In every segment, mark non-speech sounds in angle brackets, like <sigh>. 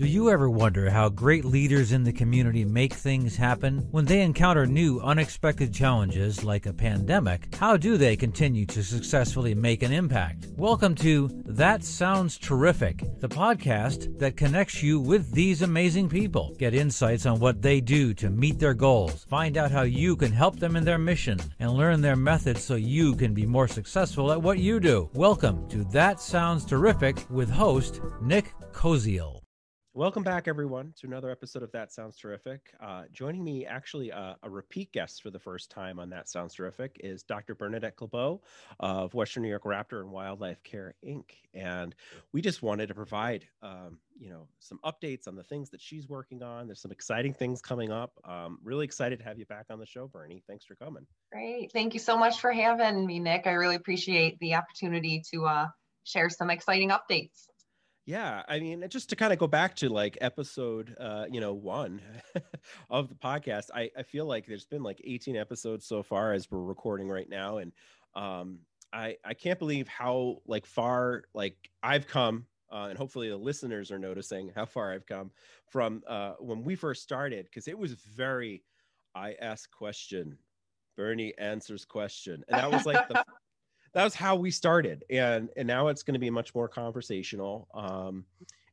Do you ever wonder how great leaders in the community make things happen? When they encounter new, unexpected challenges like a pandemic, how do they continue to successfully make an impact? Welcome to That Sounds Terrific, the podcast that connects you with these amazing people. Get insights on what they do to meet their goals, find out how you can help them in their mission, and learn their methods so you can be more successful at what you do. Welcome to That Sounds Terrific with host Nick Koziol. Welcome back, everyone, to another episode of That Sounds Terrific. Uh, joining me, actually, uh, a repeat guest for the first time on That Sounds Terrific is Dr. Bernadette Clabeaux of Western New York Raptor and Wildlife Care Inc. And we just wanted to provide, um, you know, some updates on the things that she's working on. There's some exciting things coming up. Um, really excited to have you back on the show, Bernie. Thanks for coming. Great. Thank you so much for having me, Nick. I really appreciate the opportunity to uh, share some exciting updates. Yeah, I mean, just to kind of go back to like episode, uh, you know, one <laughs> of the podcast, I, I feel like there's been like 18 episodes so far as we're recording right now, and um, I I can't believe how like far like I've come, uh, and hopefully the listeners are noticing how far I've come from uh, when we first started, because it was very, I ask question, Bernie answers question, and that was like the <laughs> that was how we started and and now it's going to be much more conversational um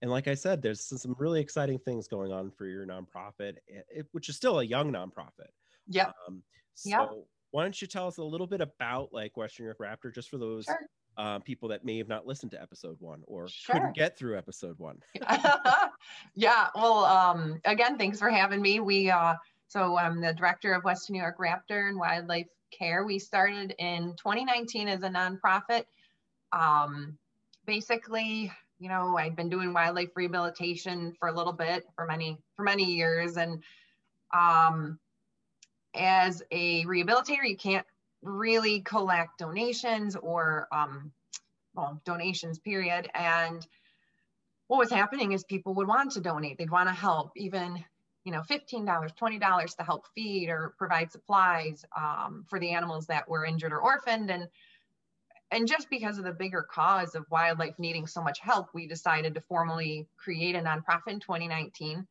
and like i said there's some really exciting things going on for your nonprofit it, which is still a young nonprofit yeah um, so yep. why don't you tell us a little bit about like western york raptor just for those sure. uh, people that may have not listened to episode one or sure. couldn't get through episode one <laughs> yeah well um again thanks for having me we uh so i'm the director of western new york raptor and wildlife care. We started in 2019 as a nonprofit. Um, basically, you know, I'd been doing wildlife rehabilitation for a little bit for many for many years, and um, as a rehabilitator, you can't really collect donations or um, well donations period and what was happening is people would want to donate they'd want to help even you know, $15, $20 to help feed or provide supplies um, for the animals that were injured or orphaned. And, and just because of the bigger cause of wildlife needing so much help, we decided to formally create a nonprofit in 2019.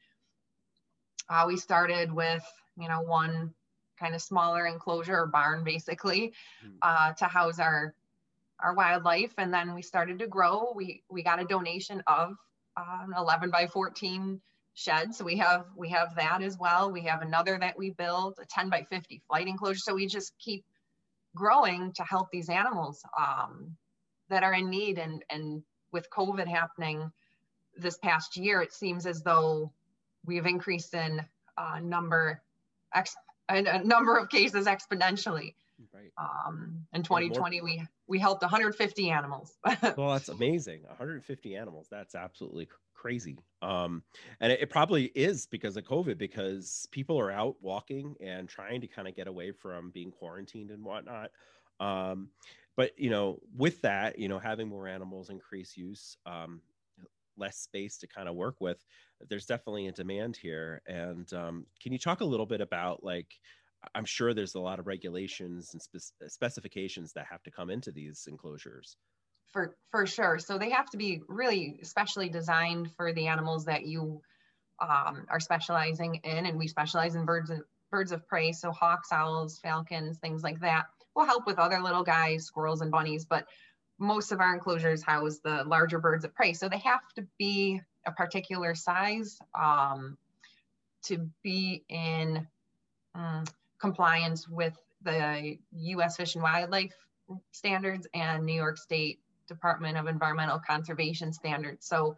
Uh, we started with, you know, one kind of smaller enclosure or barn basically hmm. uh, to house our our wildlife and then we started to grow we we got a donation of uh, an 11 by 14 shed. So we have we have that as well. We have another that we build, a 10 by 50 flight enclosure. So we just keep growing to help these animals um, that are in need. And and with COVID happening this past year, it seems as though we have increased in uh, number ex- a number of cases exponentially. Right. Um, in 2020, yeah, we we helped 150 animals. <laughs> well, that's amazing. 150 animals. That's absolutely crazy. Um, and it, it, probably is because of COVID, because people are out walking and trying to kind of get away from being quarantined and whatnot. Um, but you know, with that, you know, having more animals increase use, um, less space to kind of work with, there's definitely a demand here. And um, can you talk a little bit about like? I'm sure there's a lot of regulations and spe- specifications that have to come into these enclosures for for sure so they have to be really specially designed for the animals that you um, are specializing in and we specialize in birds and birds of prey so hawks owls falcons things like that will help with other little guys squirrels and bunnies but most of our enclosures house the larger birds of prey so they have to be a particular size um, to be in um, compliance with the U.S. Fish and Wildlife standards and New York State Department of Environmental Conservation standards. So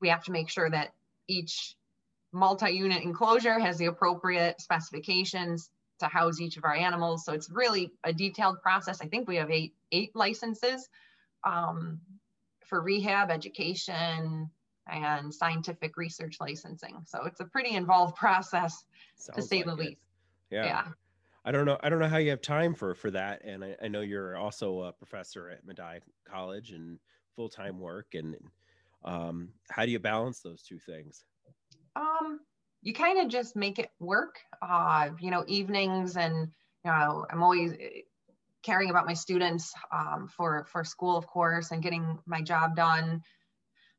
we have to make sure that each multi-unit enclosure has the appropriate specifications to house each of our animals. So it's really a detailed process. I think we have eight eight licenses um, for rehab, education, and scientific research licensing. So it's a pretty involved <laughs> process Sounds to say like the it. least. Yeah. yeah. I don't know. I don't know how you have time for for that. And I, I know you're also a professor at Medaille College and full time work. And um, how do you balance those two things? Um, you kind of just make it work. Uh, you know, evenings, and you know, I'm always eh, caring about my students um, for for school, of course, and getting my job done.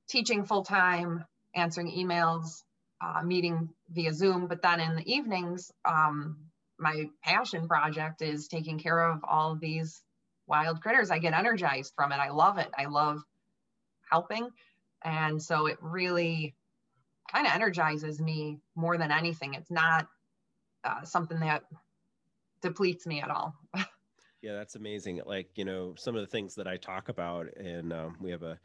Teaching full time, answering emails, uh, meeting via Zoom. But then in the evenings, um, my passion project is taking care of all of these wild critters. I get energized from it. I love it. I love helping. And so it really kind of energizes me more than anything. It's not uh, something that depletes me at all. <laughs> yeah, that's amazing. Like, you know, some of the things that I talk about, and um, we have a,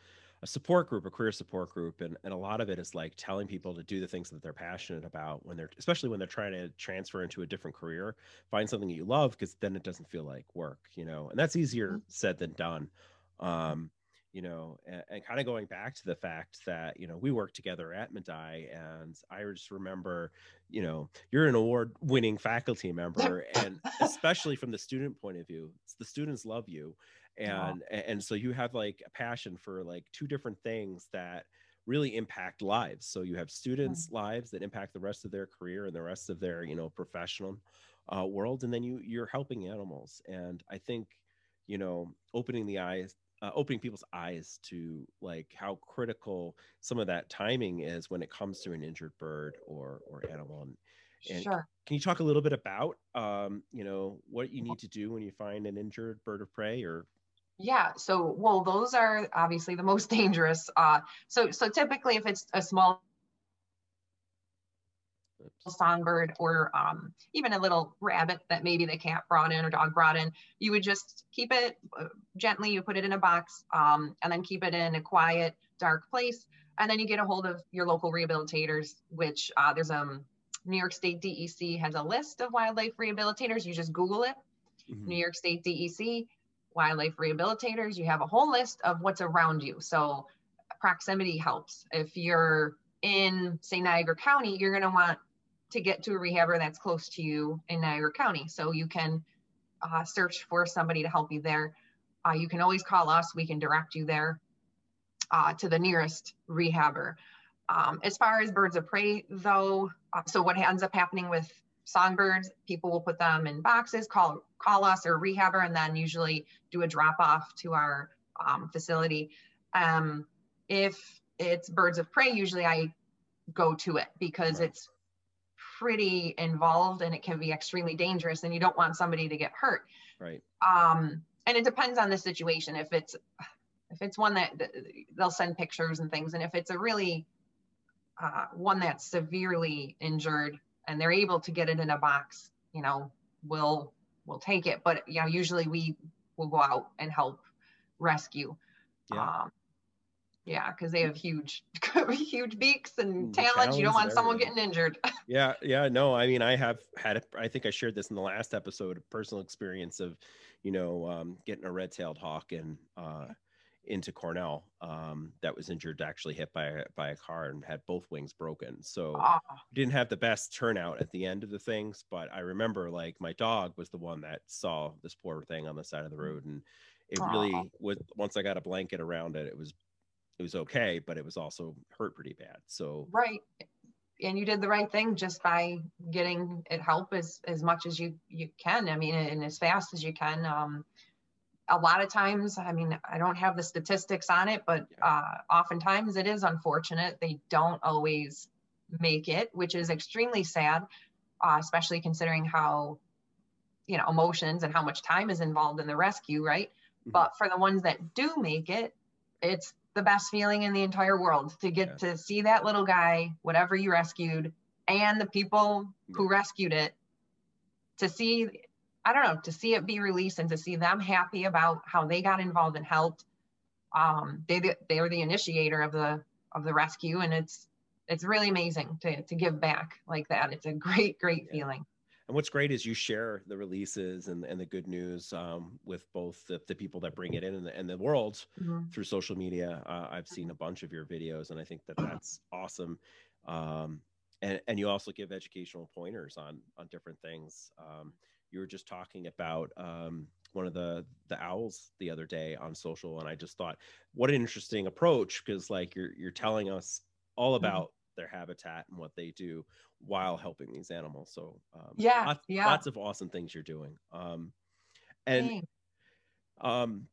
a support group, a career support group, and, and a lot of it is like telling people to do the things that they're passionate about when they're, especially when they're trying to transfer into a different career, find something that you love because then it doesn't feel like work, you know, and that's easier mm-hmm. said than done. Um, you know, and, and kind of going back to the fact that, you know, we work together at Medaille and I just remember, you know, you're an award winning faculty member and especially from the student point of view, the students love you. And, yeah. and so you have like a passion for like two different things that really impact lives. So you have students' lives that impact the rest of their career and the rest of their, you know, professional uh, world. And then you, you're helping animals. And I think, you know, opening the eyes uh, opening people's eyes to like how critical some of that timing is when it comes to an injured bird or or animal and, and sure. can you talk a little bit about um, you know what you need to do when you find an injured bird of prey or yeah so well those are obviously the most <laughs> dangerous uh, so so typically if it's a small songbird or um, even a little rabbit that maybe the cat brought in or dog brought in, you would just keep it uh, gently, you put it in a box um, and then keep it in a quiet, dark place. And then you get a hold of your local rehabilitators, which uh, there's a um, New York State DEC has a list of wildlife rehabilitators. You just Google it, mm-hmm. New York State DEC, wildlife rehabilitators. You have a whole list of what's around you. So proximity helps. If you're in, say, Niagara County, you're going to want to get to a rehabber that's close to you in Niagara County. So you can uh, search for somebody to help you there. Uh, you can always call us, we can direct you there uh, to the nearest rehabber. Um, as far as birds of prey, though, uh, so what ends up happening with songbirds, people will put them in boxes, call call us or rehabber, and then usually do a drop off to our um, facility. Um, if it's birds of prey, usually I go to it because right. it's pretty involved and it can be extremely dangerous and you don't want somebody to get hurt right um and it depends on the situation if it's if it's one that they'll send pictures and things and if it's a really uh, one that's severely injured and they're able to get it in a box you know we'll we'll take it but you know usually we will go out and help rescue yeah. um, yeah, because they have huge, <laughs> huge beaks and mm, talons. You don't want someone getting injured. <laughs> yeah, yeah, no. I mean, I have had. A, I think I shared this in the last episode. A personal experience of, you know, um, getting a red-tailed hawk and uh, into Cornell um, that was injured, actually hit by a, by a car and had both wings broken. So oh. didn't have the best turnout at the end of the things. But I remember, like, my dog was the one that saw this poor thing on the side of the road and it really was once I got a blanket around it, it was it was okay, but it was also hurt pretty bad. So right, and you did the right thing just by getting it help as as much as you you can. I mean, and as fast as you can. Um, a lot of times, I mean, I don't have the statistics on it, but uh, oftentimes it is unfortunate. They don't always make it, which is extremely sad, uh, especially considering how you know emotions and how much time is involved in the rescue, right? Mm-hmm. But for the ones that do make it, it's the best feeling in the entire world to get yeah. to see that little guy, whatever you rescued, and the people who rescued it, to see, I don't know, to see it be released and to see them happy about how they got involved and helped. Um, they they are the initiator of the of the rescue, and it's it's really amazing to to give back like that. It's a great great yeah. feeling and what's great is you share the releases and, and the good news um, with both the, the, people that bring it in and the, and the world mm-hmm. through social media. Uh, I've seen a bunch of your videos, and I think that that's awesome. Um, and, and you also give educational pointers on on different things. Um, you were just talking about um, one of the the owls the other day on social, and I just thought, what an interesting approach because like you're you're telling us all mm-hmm. about mm-hmm. their habitat and what they do while helping these animals. So um, yeah, lots, yeah, lots of awesome things you're doing. Um, and um,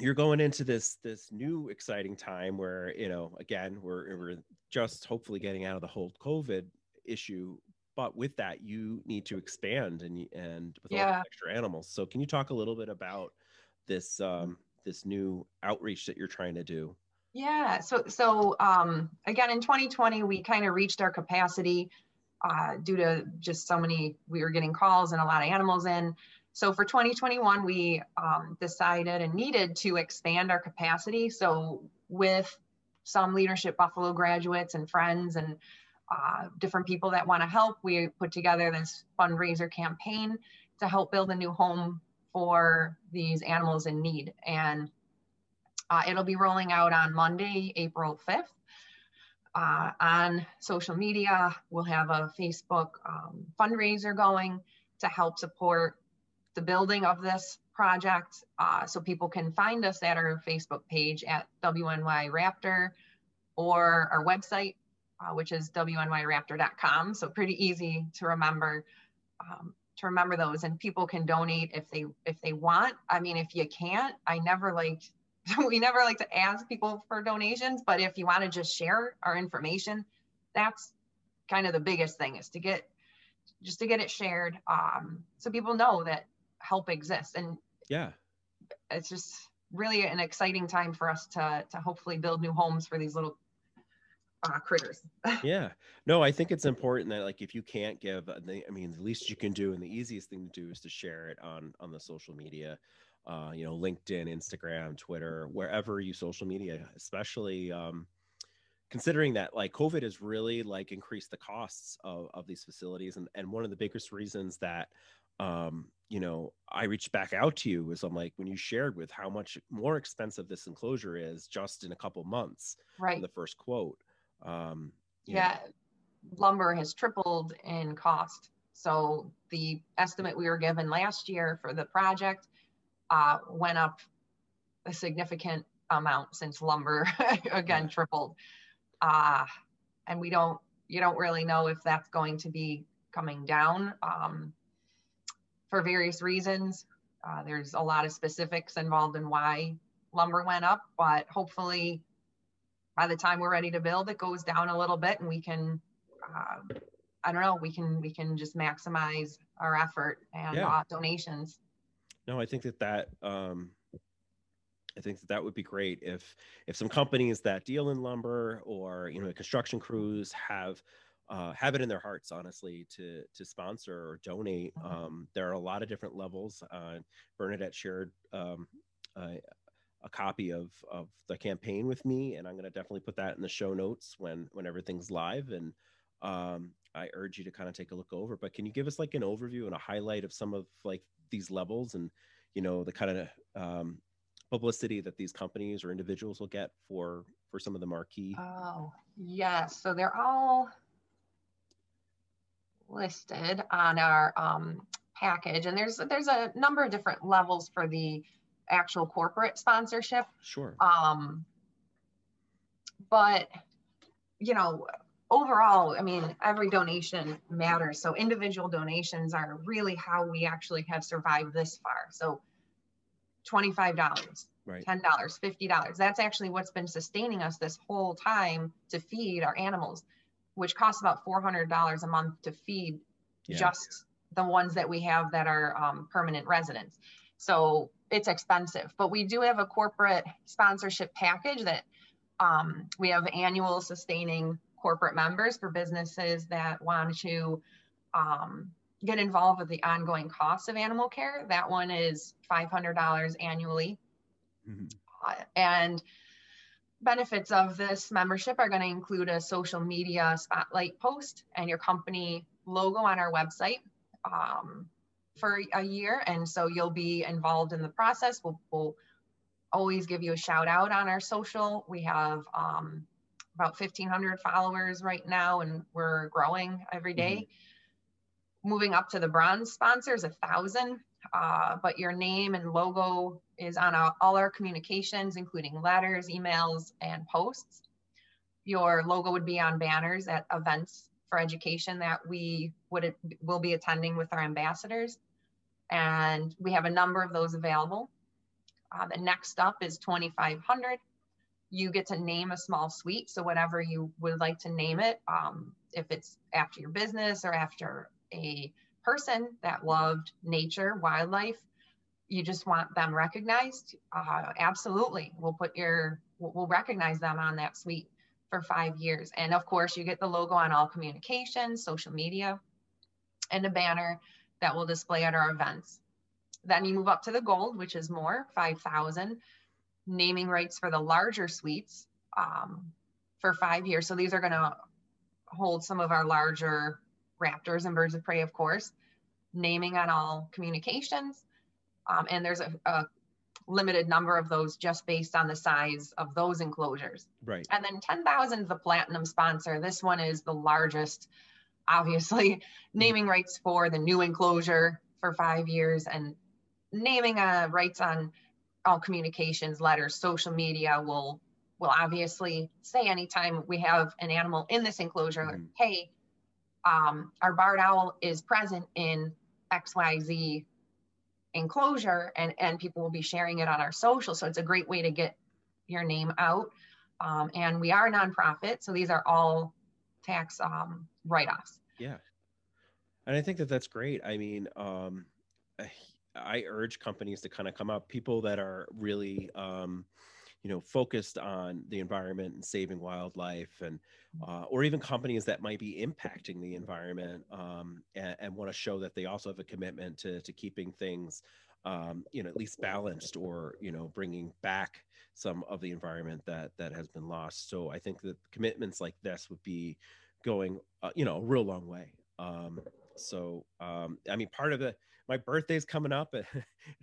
you're going into this this new exciting time where you know again we're we're just hopefully getting out of the whole COVID issue, but with that you need to expand and and with yeah. all the extra animals. So can you talk a little bit about this um, this new outreach that you're trying to do? Yeah. So so um, again in 2020 we kind of reached our capacity uh, due to just so many we were getting calls and a lot of animals in. So for 2021, we um, decided and needed to expand our capacity. So with some leadership Buffalo graduates and friends and uh, different people that want to help, we put together this fundraiser campaign to help build a new home for these animals in need. And uh, it'll be rolling out on Monday, April 5th. Uh, on social media, we'll have a Facebook um, fundraiser going to help support the building of this project. Uh, so people can find us at our Facebook page at WNY Raptor or our website, uh, which is WNYRaptor.com. So pretty easy to remember. Um, to remember those and people can donate if they if they want i mean if you can't i never like <laughs> we never like to ask people for donations but if you want to just share our information that's kind of the biggest thing is to get just to get it shared um, so people know that help exists and yeah it's just really an exciting time for us to to hopefully build new homes for these little uh, critters <laughs> yeah no i think it's important that like if you can't give uh, i mean the least you can do and the easiest thing to do is to share it on on the social media uh, you know linkedin instagram twitter wherever you social media especially um, considering that like covid has really like increased the costs of, of these facilities and, and one of the biggest reasons that um, you know, I reached back out to you was I'm like, when you shared with how much more expensive this enclosure is just in a couple months, right? The first quote. Um, yeah, know. lumber has tripled in cost. So the estimate we were given last year for the project uh, went up a significant amount since lumber <laughs> again yeah. tripled. Uh, and we don't, you don't really know if that's going to be coming down. Um, for various reasons. Uh, there's a lot of specifics involved in why lumber went up, but hopefully by the time we're ready to build, it goes down a little bit and we can, uh, I don't know, we can, we can just maximize our effort and yeah. uh, donations. No, I think that that, um, I think that that would be great if if some companies that deal in lumber or you know construction crews have uh, have it in their hearts, honestly, to to sponsor or donate. Mm-hmm. Um, there are a lot of different levels. Uh, Bernadette shared um, a, a, copy of of the campaign with me, and I'm going to definitely put that in the show notes when when everything's live. And um, I urge you to kind of take a look over. But can you give us like an overview and a highlight of some of like these levels and you know the kind of um, publicity that these companies or individuals will get for for some of the marquee? Oh yes, so they're all listed on our um, package, and there's there's a number of different levels for the actual corporate sponsorship. Sure. Um, but you know, overall, I mean, every donation matters. So individual donations are really how we actually have survived this far. So twenty-five dollars, right. ten dollars, fifty dollars. That's actually what's been sustaining us this whole time to feed our animals which costs about $400 a month to feed yeah. just the ones that we have that are um, permanent residents. So it's expensive, but we do have a corporate sponsorship package that um, we have annual sustaining corporate members for businesses that want to um, get involved with the ongoing costs of animal care. That one is $500 annually. Mm-hmm. Uh, and benefits of this membership are going to include a social media spotlight post and your company logo on our website um, for a year. And so you'll be involved in the process. We'll, we'll always give you a shout out on our social. We have um, about 1,500 followers right now, and we're growing every day. Mm-hmm. Moving up to the bronze sponsors, a thousand uh, but your name and logo is on all our communications, including letters, emails, and posts. Your logo would be on banners at events for education that we would will be attending with our ambassadors, and we have a number of those available. Uh, the next up is 2500 you get to name a small suite. So whatever you would like to name it, um, if it's after your business or after a person that loved nature, wildlife, you just want them recognized. Uh, absolutely, we'll put your we'll recognize them on that suite for five years. And of course, you get the logo on all communications, social media, and a banner that will display at our events. Then you move up to the gold, which is more 5,000 naming rights for the larger suites um, for five years. So these are going to hold some of our larger raptors and birds of prey, of course, naming on all communications. Um, and there's a, a, limited number of those just based on the size of those enclosures. Right. And then 10,000 is the platinum sponsor. This one is the largest, obviously, <laughs> naming rights for the new enclosure for five years and naming uh, rights on all communications, letters, social media will will obviously say anytime we have an animal in this enclosure, mm-hmm. hey, um, our barred owl is present in XYZ enclosure and, and people will be sharing it on our social. So it's a great way to get your name out. Um, and we are a nonprofit. So these are all tax um, write-offs. Yeah. And I think that that's great. I mean, um, I urge companies to kind of come up, people that are really, um, you know, focused on the environment and saving wildlife, and uh, or even companies that might be impacting the environment um, and, and want to show that they also have a commitment to to keeping things, um, you know, at least balanced, or you know, bringing back some of the environment that that has been lost. So I think that commitments like this would be going, uh, you know, a real long way. Um, so um, I mean, part of the my birthday's coming up. <laughs> it's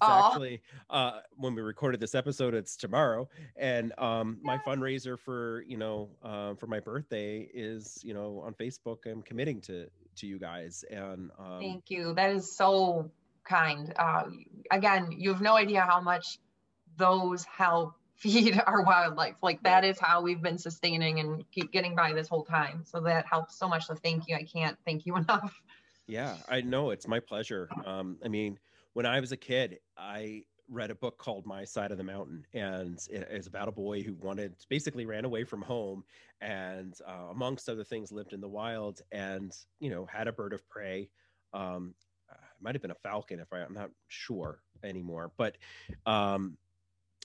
Aww. actually uh, when we recorded this episode, it's tomorrow, and um, my fundraiser for you know uh, for my birthday is you know on Facebook. I'm committing to to you guys, and um, thank you. That is so kind. Uh, again, you have no idea how much those help <laughs> feed our wildlife. Like that is how we've been sustaining and keep getting by this whole time. So that helps so much. So thank you. I can't thank you <laughs> enough. Yeah, I know. It's my pleasure. Um, I mean, when I was a kid, I read a book called My Side of the Mountain, and it is about a boy who wanted basically ran away from home, and uh, amongst other things, lived in the wild, and you know had a bird of prey. Um, it might have been a falcon, if I, I'm not sure anymore, but um,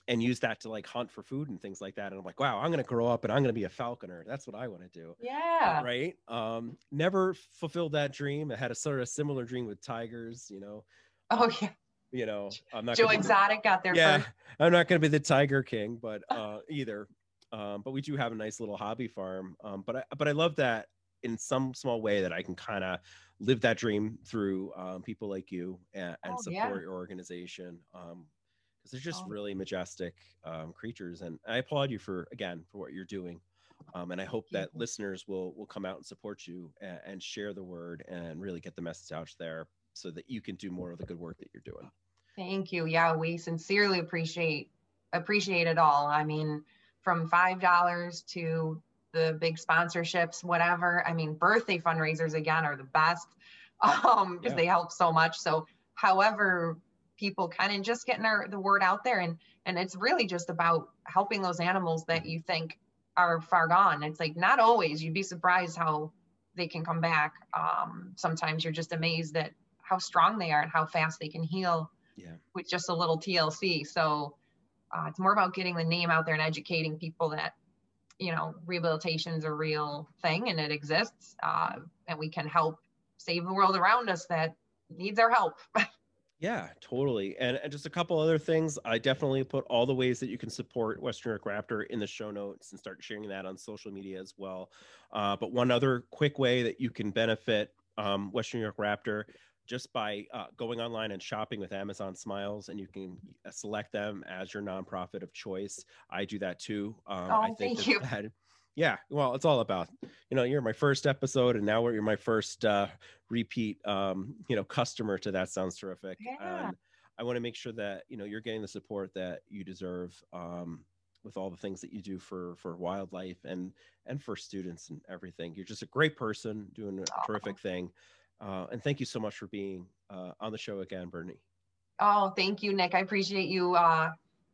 and use that to like hunt for food and things like that. And I'm like, wow, I'm gonna grow up and I'm gonna be a falconer. That's what I want to do. Yeah. Right. Um, never fulfilled that dream. I had a sort of similar dream with tigers, you know. Oh yeah. You know, I'm not Joe Exotic got there yeah, first. <laughs> I'm not gonna be the tiger king, but <laughs> uh either. Um, but we do have a nice little hobby farm. Um, but I but I love that in some small way that I can kind of live that dream through um, people like you and, and oh, support yeah. your organization. Um, because they're just oh. really majestic um, creatures. And I applaud you for again for what you're doing. Um, and I hope that listeners will will come out and support you and, and, share the word and really get the message out there so that you can do more of the good work that you're doing. Thank you. Yeah, we sincerely appreciate appreciate it all. I mean, from five dollars to the big sponsorships, whatever. I mean, birthday fundraisers again are the best <laughs> um, because yeah. they help so much. So, however people kind of just getting our, the word out there. And and it's really just about helping those animals that you think are far gone. It's like not always. You'd be surprised how they can come back. Um, sometimes you're just amazed at how strong they are and how fast they can heal yeah. with just a little tlc so uh, it's more about getting the name out there and educating people that you know rehabilitation is a real thing and it exists uh, and we can help save the world around us that needs our help <laughs> Yeah, totally. And, and, just a couple other things. I definitely put all the ways that you can support Western York Raptor in the show notes and start sharing that on social media as well. Uh, but one other quick way that you can benefit um, Western York Raptor just by uh, going online and shopping with Amazon Smiles, and you can uh, select them as your nonprofit of choice. I do that too. Um, oh, I think thank you. <laughs> That, yeah well it's all about you know you're my first episode and now you're my first uh repeat um you know customer to that sounds terrific. Yeah. and i want to make sure that you know you're getting the support that you deserve um with all the things that you do for for wildlife and and for students and everything. You're just a great person doing a terrific thing. Uh, and thank you so much for being uh, on the show again bernie. Oh thank you nick. I appreciate you uh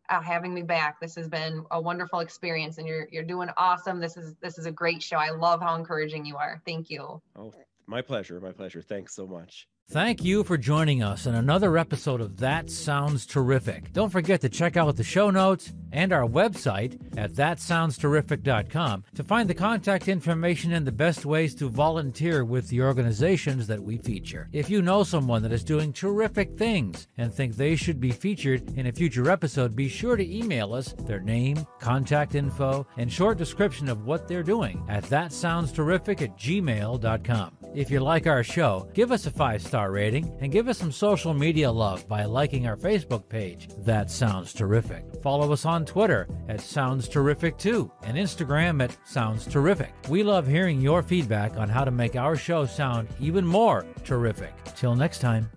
uh, having me back. This has been a wonderful experience, and you're you're doing awesome. This is this is a great show. I love how encouraging you are. Thank you. Oh, my pleasure. My pleasure. Thanks so much. Thank you for joining us in another episode of That Sounds Terrific. Don't forget to check out the show notes and our website at thatsoundsterrific.com to find the contact information and the best ways to volunteer with the organizations that we feature. If you know someone that is doing terrific things and think they should be featured in a future episode, be sure to email us their name, contact info, and short description of what they're doing at thatsoundsterrific at gmail.com. If you like our show, give us a five star star rating and give us some social media love by liking our Facebook page. That sounds terrific. Follow us on Twitter at Sounds Terrific too and Instagram at Sounds Terrific. We love hearing your feedback on how to make our show sound even more terrific. Till next time.